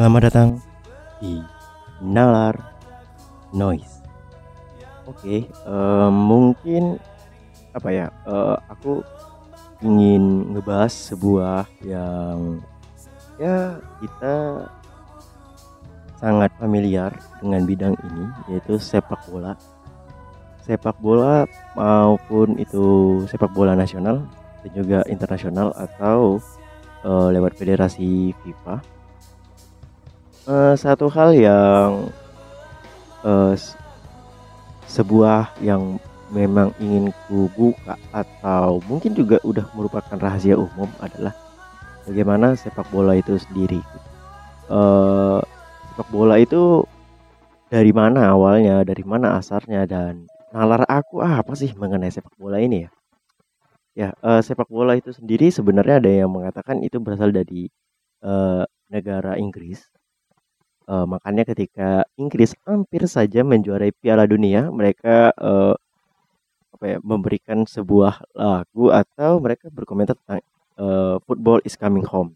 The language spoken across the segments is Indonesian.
Selamat datang di Nalar Noise. Oke, eh, mungkin apa ya? eh, aku ingin ngebahas sebuah yang ya kita sangat familiar dengan bidang ini yaitu sepak bola. Sepak bola maupun itu sepak bola nasional dan juga internasional atau eh, lewat federasi FIFA. Eh, satu hal yang s- sebuah yang memang ingin ku buka atau mungkin juga udah merupakan rahasia umum adalah bagaimana sepak bola itu sendiri. Eh, sepak bola itu dari mana awalnya, dari mana asalnya dan nalar aku ah, apa sih mengenai sepak bola ini ya? Ya, eh, sepak bola itu sendiri sebenarnya ada yang mengatakan itu berasal dari eh, negara Inggris. Eh, makanya ketika Inggris hampir saja menjuarai Piala Dunia, mereka eh, apa ya, memberikan sebuah lagu atau mereka berkomentar tentang eh, football is coming home.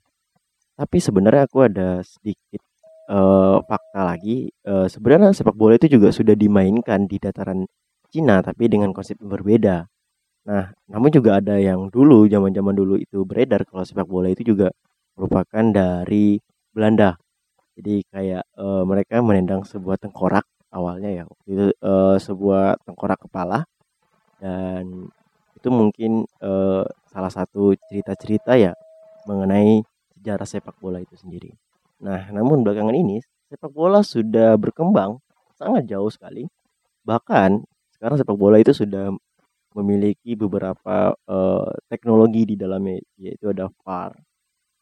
Tapi sebenarnya aku ada sedikit eh, fakta lagi. Eh, sebenarnya sepak bola itu juga sudah dimainkan di dataran Cina, tapi dengan konsep yang berbeda. Nah, namun juga ada yang dulu, zaman-zaman dulu itu beredar kalau sepak bola itu juga merupakan dari Belanda. Jadi kayak eh, mereka menendang sebuah tengkorak awalnya ya, itu eh, sebuah tengkorak kepala dan itu mungkin eh, salah satu cerita-cerita ya mengenai sejarah sepak bola itu sendiri. Nah, namun belakangan ini sepak bola sudah berkembang sangat jauh sekali. Bahkan sekarang sepak bola itu sudah memiliki beberapa eh, teknologi di dalamnya yaitu ada VAR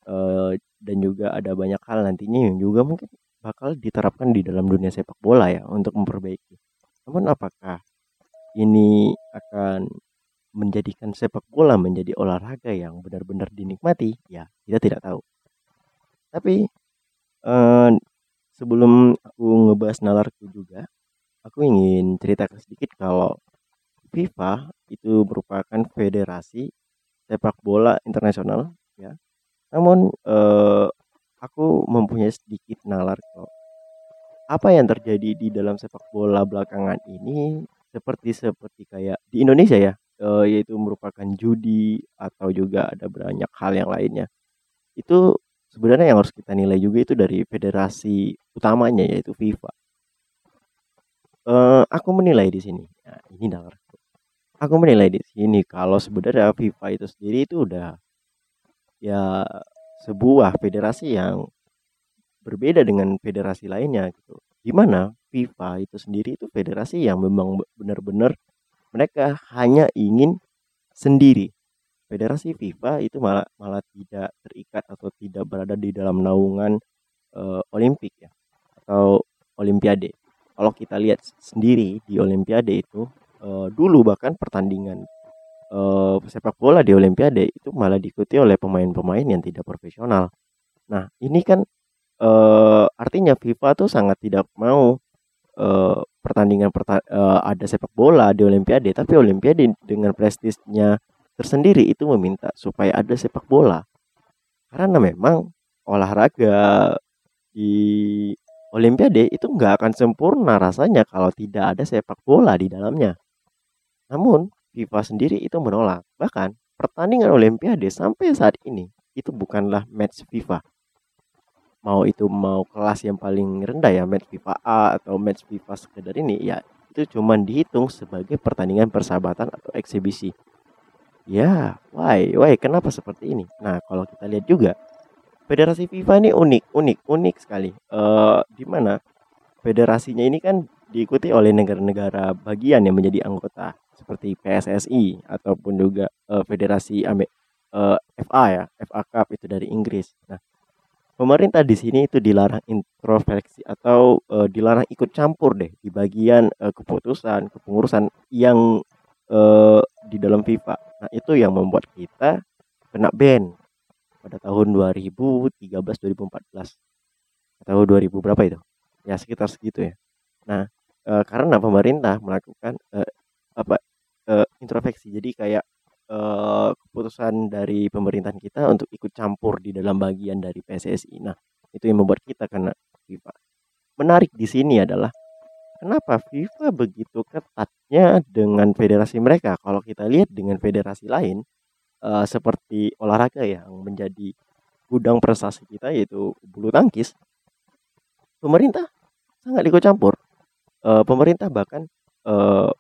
eh, dan juga ada banyak hal nantinya yang juga mungkin bakal diterapkan di dalam dunia sepak bola ya untuk memperbaiki. Namun apakah ini akan menjadikan sepak bola menjadi olahraga yang benar-benar dinikmati? Ya, kita tidak tahu. Tapi eh, sebelum aku ngebahas nalarku juga, aku ingin ceritakan sedikit kalau FIFA itu merupakan federasi sepak bola internasional ya. Namun eh, aku mempunyai sedikit nalar kok. Apa yang terjadi di dalam sepak bola belakangan ini seperti seperti kayak di Indonesia ya, eh, yaitu merupakan judi atau juga ada banyak hal yang lainnya. Itu sebenarnya yang harus kita nilai juga itu dari federasi utamanya yaitu FIFA. Eh, aku menilai di sini. Nah, ini nalar. Aku menilai di sini kalau sebenarnya FIFA itu sendiri itu udah ya sebuah federasi yang berbeda dengan federasi lainnya gitu. Di mana FIFA itu sendiri itu federasi yang memang be- benar-benar mereka hanya ingin sendiri. Federasi FIFA itu malah malah tidak terikat atau tidak berada di dalam naungan eh, Olimpik ya atau Olimpiade. Kalau kita lihat sendiri di Olimpiade itu eh, dulu bahkan pertandingan eh, sepak bola di Olimpiade itu malah diikuti oleh pemain-pemain yang tidak profesional. Nah, ini kan eh, artinya FIFA tuh sangat tidak mau eh, pertandingan perta- eh, ada sepak bola di Olimpiade, tapi Olimpiade dengan prestisnya tersendiri itu meminta supaya ada sepak bola. Karena memang olahraga di Olimpiade itu nggak akan sempurna rasanya kalau tidak ada sepak bola di dalamnya. Namun FIFA sendiri itu menolak. Bahkan pertandingan Olimpiade sampai saat ini itu bukanlah match FIFA. Mau itu mau kelas yang paling rendah ya match FIFA A atau match FIFA sekedar ini ya itu cuman dihitung sebagai pertandingan persahabatan atau eksibisi. Ya, why, why, kenapa seperti ini? Nah, kalau kita lihat juga Federasi FIFA ini unik, unik, unik sekali. Eh, di mana federasinya ini kan diikuti oleh negara-negara bagian yang menjadi anggota seperti PSSI ataupun juga eh, Federasi Ame- eh, FA ya, FA Cup itu dari Inggris. Nah, pemerintah di sini itu dilarang introspeksi atau eh, dilarang ikut campur deh di bagian eh, keputusan, kepengurusan yang eh, di dalam FIFA. Nah, itu yang membuat kita kena ban pada tahun 2013 2014 atau 2000 berapa itu? Ya sekitar segitu ya. Nah, eh, karena pemerintah melakukan eh, apa eh, introspeksi. Jadi kayak eh, keputusan dari pemerintahan kita untuk ikut campur di dalam bagian dari PSSI. Nah, itu yang membuat kita karena FIFA. Menarik di sini adalah kenapa FIFA begitu ketatnya dengan federasi mereka. Kalau kita lihat dengan federasi lain uh, seperti olahraga yang menjadi gudang prestasi kita yaitu bulu tangkis, pemerintah sangat ikut campur. Uh, pemerintah bahkan uh,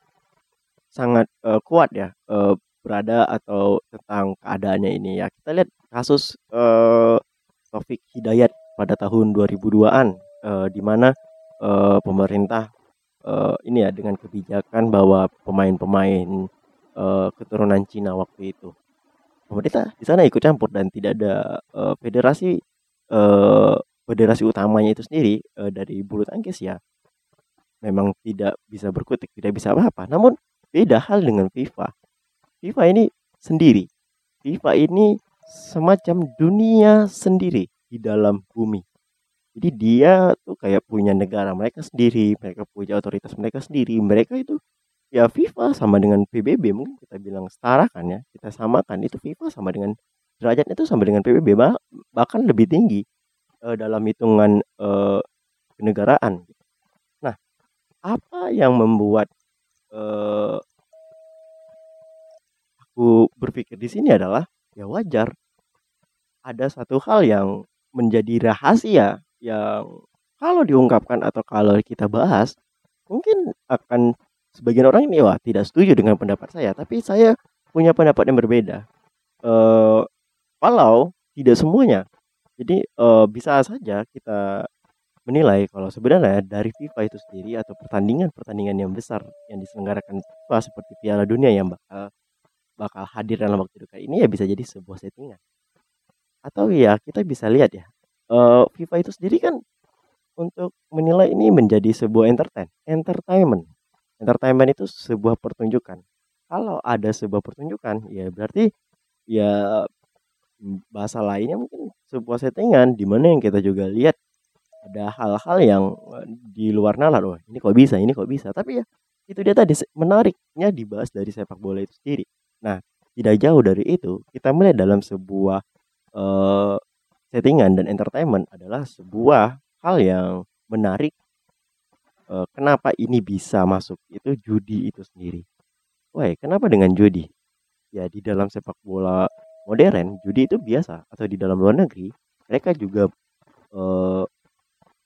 sangat uh, kuat ya uh, berada atau tentang keadaannya ini ya. Kita lihat kasus uh, Taufik Hidayat pada tahun 2002-an uh, di mana uh, pemerintah uh, ini ya dengan kebijakan bahwa pemain-pemain uh, keturunan Cina waktu itu pemerintah di sana ikut campur dan tidak ada uh, federasi uh, federasi utamanya itu sendiri uh, dari bulu tangkis ya memang tidak bisa berkutik tidak bisa apa-apa namun Beda hal dengan FIFA. FIFA ini sendiri. FIFA ini semacam dunia sendiri di dalam bumi. Jadi dia tuh kayak punya negara mereka sendiri, mereka punya otoritas mereka sendiri. Mereka itu ya FIFA sama dengan PBB mungkin kita bilang setara kan ya, kita samakan itu FIFA sama dengan derajatnya itu sama dengan PBB bahkan lebih tinggi uh, dalam hitungan uh, kenegaraan. Nah, apa yang membuat uh, aku berpikir di sini adalah ya wajar. Ada satu hal yang menjadi rahasia yang kalau diungkapkan atau kalau kita bahas mungkin akan sebagian orang ini wah tidak setuju dengan pendapat saya. Tapi saya punya pendapat yang berbeda. Uh, walau tidak semuanya. Jadi uh, bisa saja kita menilai kalau sebenarnya dari FIFA itu sendiri atau pertandingan-pertandingan yang besar yang diselenggarakan FIFA seperti Piala Dunia yang bakal bakal hadir dalam waktu dekat ini ya bisa jadi sebuah settingan. Atau ya kita bisa lihat ya, uh, FIFA itu sendiri kan untuk menilai ini menjadi sebuah entertain, entertainment. Entertainment itu sebuah pertunjukan. Kalau ada sebuah pertunjukan, ya berarti ya bahasa lainnya mungkin sebuah settingan di mana yang kita juga lihat ada hal-hal yang eh, di luar nalar. Wah ini kok bisa ini kok bisa. Tapi ya itu dia tadi menariknya dibahas dari sepak bola itu sendiri. Nah tidak jauh dari itu kita melihat dalam sebuah uh, settingan dan entertainment adalah sebuah hal yang menarik uh, kenapa ini bisa masuk itu judi itu sendiri. Wah kenapa dengan judi? Ya di dalam sepak bola modern judi itu biasa. Atau di dalam luar negeri mereka juga uh,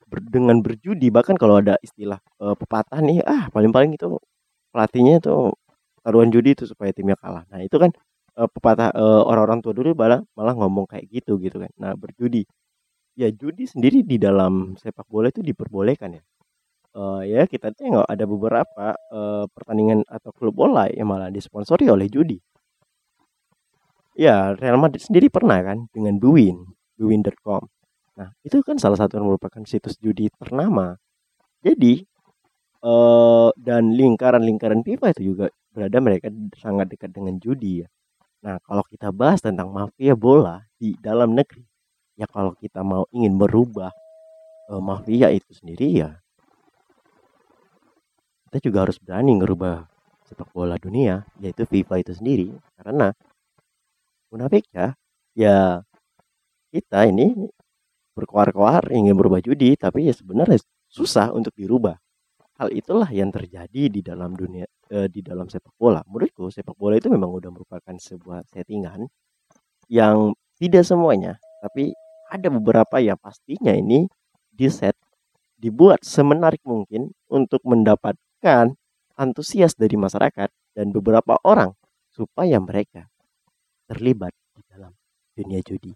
ber, dengan berjudi bahkan kalau ada istilah uh, pepatah nih ah paling-paling itu pelatihnya itu taruhan judi itu supaya timnya kalah. Nah itu kan uh, pepatah uh, orang-orang tua dulu malah malah ngomong kayak gitu gitu kan. Nah berjudi. Ya judi sendiri di dalam sepak bola itu diperbolehkan ya. Uh, ya kita tengok ada beberapa uh, pertandingan atau klub bola yang malah disponsori oleh judi. Ya Real Madrid sendiri pernah kan dengan Buwin Buwin.com Nah, itu kan salah satu yang merupakan situs judi ternama. Jadi, uh, dan lingkaran-lingkaran FIFA itu juga berada mereka sangat dekat dengan judi ya. Nah, kalau kita bahas tentang mafia bola di dalam negeri, ya kalau kita mau ingin merubah uh, mafia itu sendiri ya kita juga harus berani ngerubah sepak bola dunia, yaitu FIFA itu sendiri. Karena munafik ya, ya kita ini berkoar-koar ingin berubah judi tapi ya sebenarnya susah untuk dirubah hal itulah yang terjadi di dalam dunia eh, di dalam sepak bola menurutku sepak bola itu memang udah merupakan sebuah settingan yang tidak semuanya tapi ada beberapa yang pastinya ini di set dibuat semenarik mungkin untuk mendapatkan antusias dari masyarakat dan beberapa orang supaya mereka terlibat di dalam dunia judi.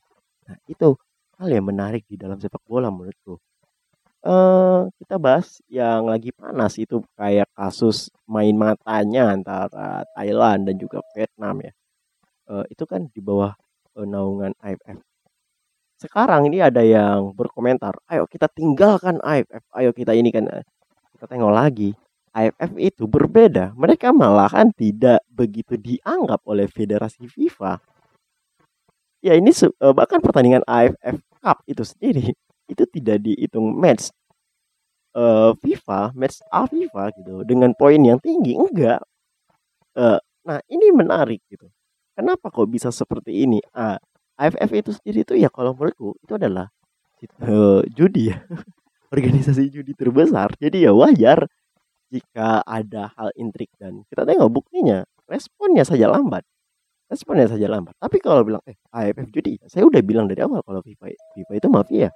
Nah, itu hal yang menarik di dalam sepak bola menurutku. Uh, kita bahas yang lagi panas itu kayak kasus main matanya antara Thailand dan juga Vietnam ya. Uh, itu kan di bawah uh, naungan AFF. Sekarang ini ada yang berkomentar, ayo kita tinggalkan AFF, ayo kita ini kan kita tengok lagi. AFF itu berbeda, mereka malahan tidak begitu dianggap oleh Federasi FIFA. Ya ini bahkan pertandingan AFF Cup itu sendiri itu tidak dihitung match uh, FIFA, match A FIFA gitu dengan poin yang tinggi enggak. Uh, nah, ini menarik gitu. Kenapa kok bisa seperti ini? Uh, AFF itu sendiri itu ya kalau menurutku itu adalah uh, judi ya organisasi judi terbesar jadi ya wajar jika ada hal intrik dan kita tengok buktinya responnya saja lambat responnya saja lambat. Tapi kalau bilang eh AFF judi saya udah bilang dari awal kalau FIFA FIFA itu mafia.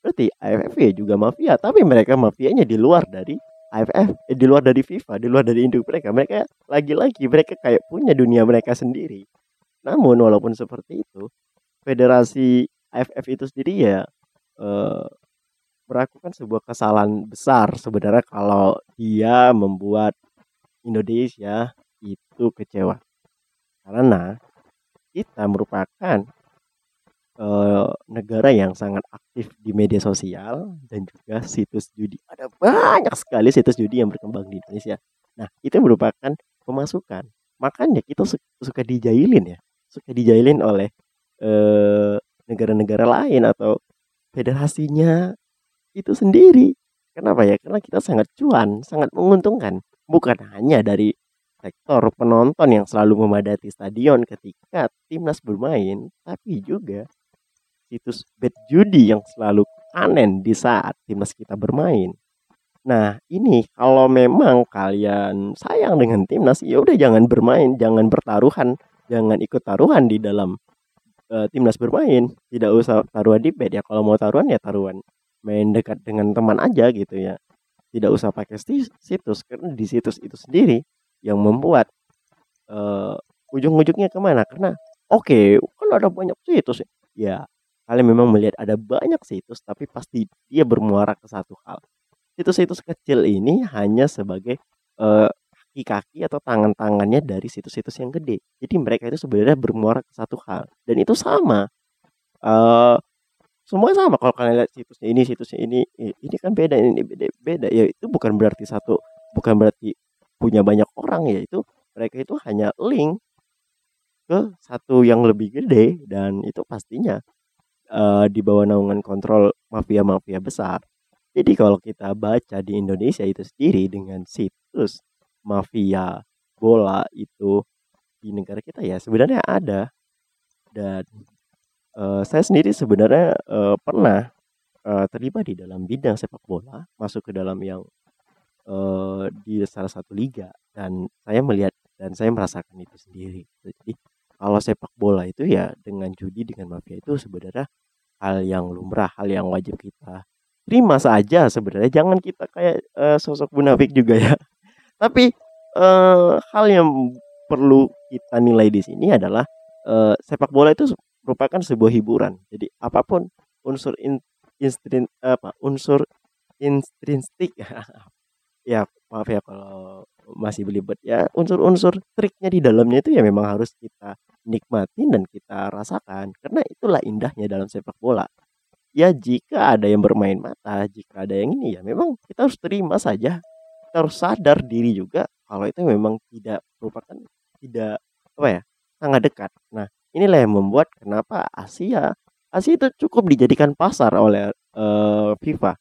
Berarti AFF ya juga mafia tapi mereka mafianya di luar dari AFF eh, di luar dari FIFA di luar dari induk mereka. Mereka lagi-lagi mereka kayak punya dunia mereka sendiri. Namun walaupun seperti itu federasi AFF itu sendiri ya eh, melakukan sebuah kesalahan besar sebenarnya kalau dia membuat Indonesia itu kecewa. Karena kita merupakan uh, negara yang sangat aktif di media sosial dan juga situs judi. Ada banyak sekali situs judi yang berkembang di Indonesia. Nah, itu merupakan pemasukan. Makanya kita su suka dijailin ya, suka dijailin oleh uh, negara-negara lain atau federasinya itu sendiri. Kenapa ya? Karena kita sangat cuan, sangat menguntungkan. Bukan hanya dari sektor penonton yang selalu memadati stadion ketika timnas bermain, tapi juga situs bet judi yang selalu panen di saat timnas kita bermain. Nah, ini kalau memang kalian sayang dengan timnas, ya udah jangan bermain, jangan bertaruhan, jangan ikut taruhan di dalam uh, timnas bermain. Tidak usah taruhan di bet ya. Kalau mau taruhan ya taruhan main dekat dengan teman aja gitu ya tidak usah pakai situs karena di situs itu sendiri yang membuat uh, ujung-ujungnya ke mana? Karena oke okay, kan ada banyak situs ya. Kalian memang melihat ada banyak situs tapi pasti dia bermuara ke satu hal. Situs-situs kecil ini hanya sebagai uh, kaki-kaki atau tangan-tangannya dari situs-situs yang gede. Jadi mereka itu sebenarnya bermuara ke satu hal. Dan itu sama. Uh, semua sama kalau kalian lihat situsnya. Ini situsnya ini ini kan beda ini beda beda. Ya itu bukan berarti satu bukan berarti punya banyak orang ya itu mereka itu hanya link ke satu yang lebih gede dan itu pastinya uh, di bawah naungan kontrol mafia-mafia besar. Jadi kalau kita baca di Indonesia itu sendiri dengan situs mafia bola itu di negara kita ya sebenarnya ada dan Uh, saya sendiri sebenarnya, uh, pernah, uh, terlibat di dalam bidang sepak bola, masuk ke dalam yang, uh, di salah satu liga dan saya melihat dan saya merasakan itu sendiri Jadi, kalau sepak bola itu ya dengan judi, dengan mafia itu sebenarnya hal yang lumrah, hal yang wajib kita terima saja sebenarnya, jangan kita kayak, uh, sosok munafik juga ya. Tapi, uh, hal yang perlu kita nilai di sini adalah, uh, sepak bola itu merupakan sebuah hiburan. Jadi apa pun unsur in, instrin apa unsur intrinsik ya maaf ya kalau masih belibet ya unsur-unsur triknya di dalamnya itu ya memang harus kita nikmatin dan kita rasakan karena itulah indahnya dalam sepak bola. Ya jika ada yang bermain mata, jika ada yang ini ya memang kita harus terima saja. Kita harus sadar diri juga kalau itu memang tidak merupakan tidak apa ya sangat dekat. Nah Inilah yang membuat kenapa Asia Asia itu cukup dijadikan pasar oleh uh, FIFA.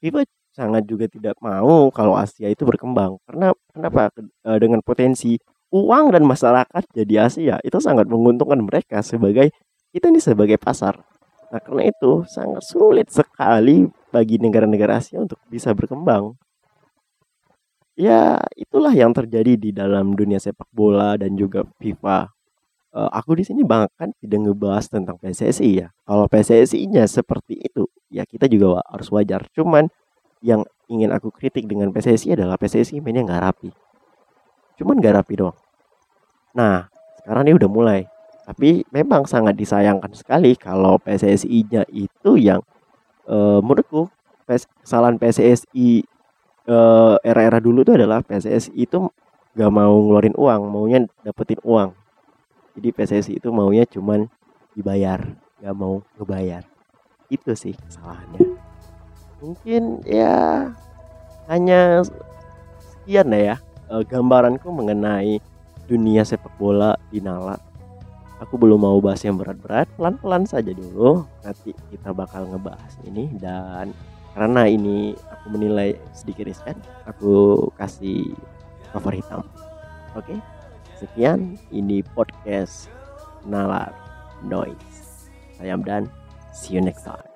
FIFA sangat juga tidak mau kalau Asia itu berkembang karena kenapa uh, dengan potensi uang dan masyarakat jadi Asia itu sangat menguntungkan mereka sebagai kita ini sebagai pasar. Nah, karena itu sangat sulit sekali bagi negara-negara Asia untuk bisa berkembang. Ya, itulah yang terjadi di dalam dunia sepak bola dan juga FIFA uh, aku di sini bahkan tidak ngebahas tentang PSSI ya. Kalau PSSI-nya seperti itu, ya kita juga harus wajar. Cuman yang ingin aku kritik dengan PSSI adalah PSSI mainnya nggak rapi. Cuman nggak rapi doang. Nah, sekarang ini udah mulai. Tapi memang sangat disayangkan sekali kalau PSSI-nya itu yang uh, menurutku kesalahan PSSI eh, era-era dulu itu adalah PSSI itu gak mau ngeluarin uang, maunya dapetin uang jadi PSSI itu maunya cuman dibayar nggak mau ngebayar itu sih kesalahannya mungkin ya hanya sekian ya uh, gambaranku mengenai dunia sepak bola di Nala aku belum mau bahas yang berat-berat pelan-pelan saja dulu nanti kita bakal ngebahas ini dan karena ini aku menilai sedikit riskan aku kasih cover hitam oke? Sekian, ini podcast Nalar Noise. Saya dan see you next time.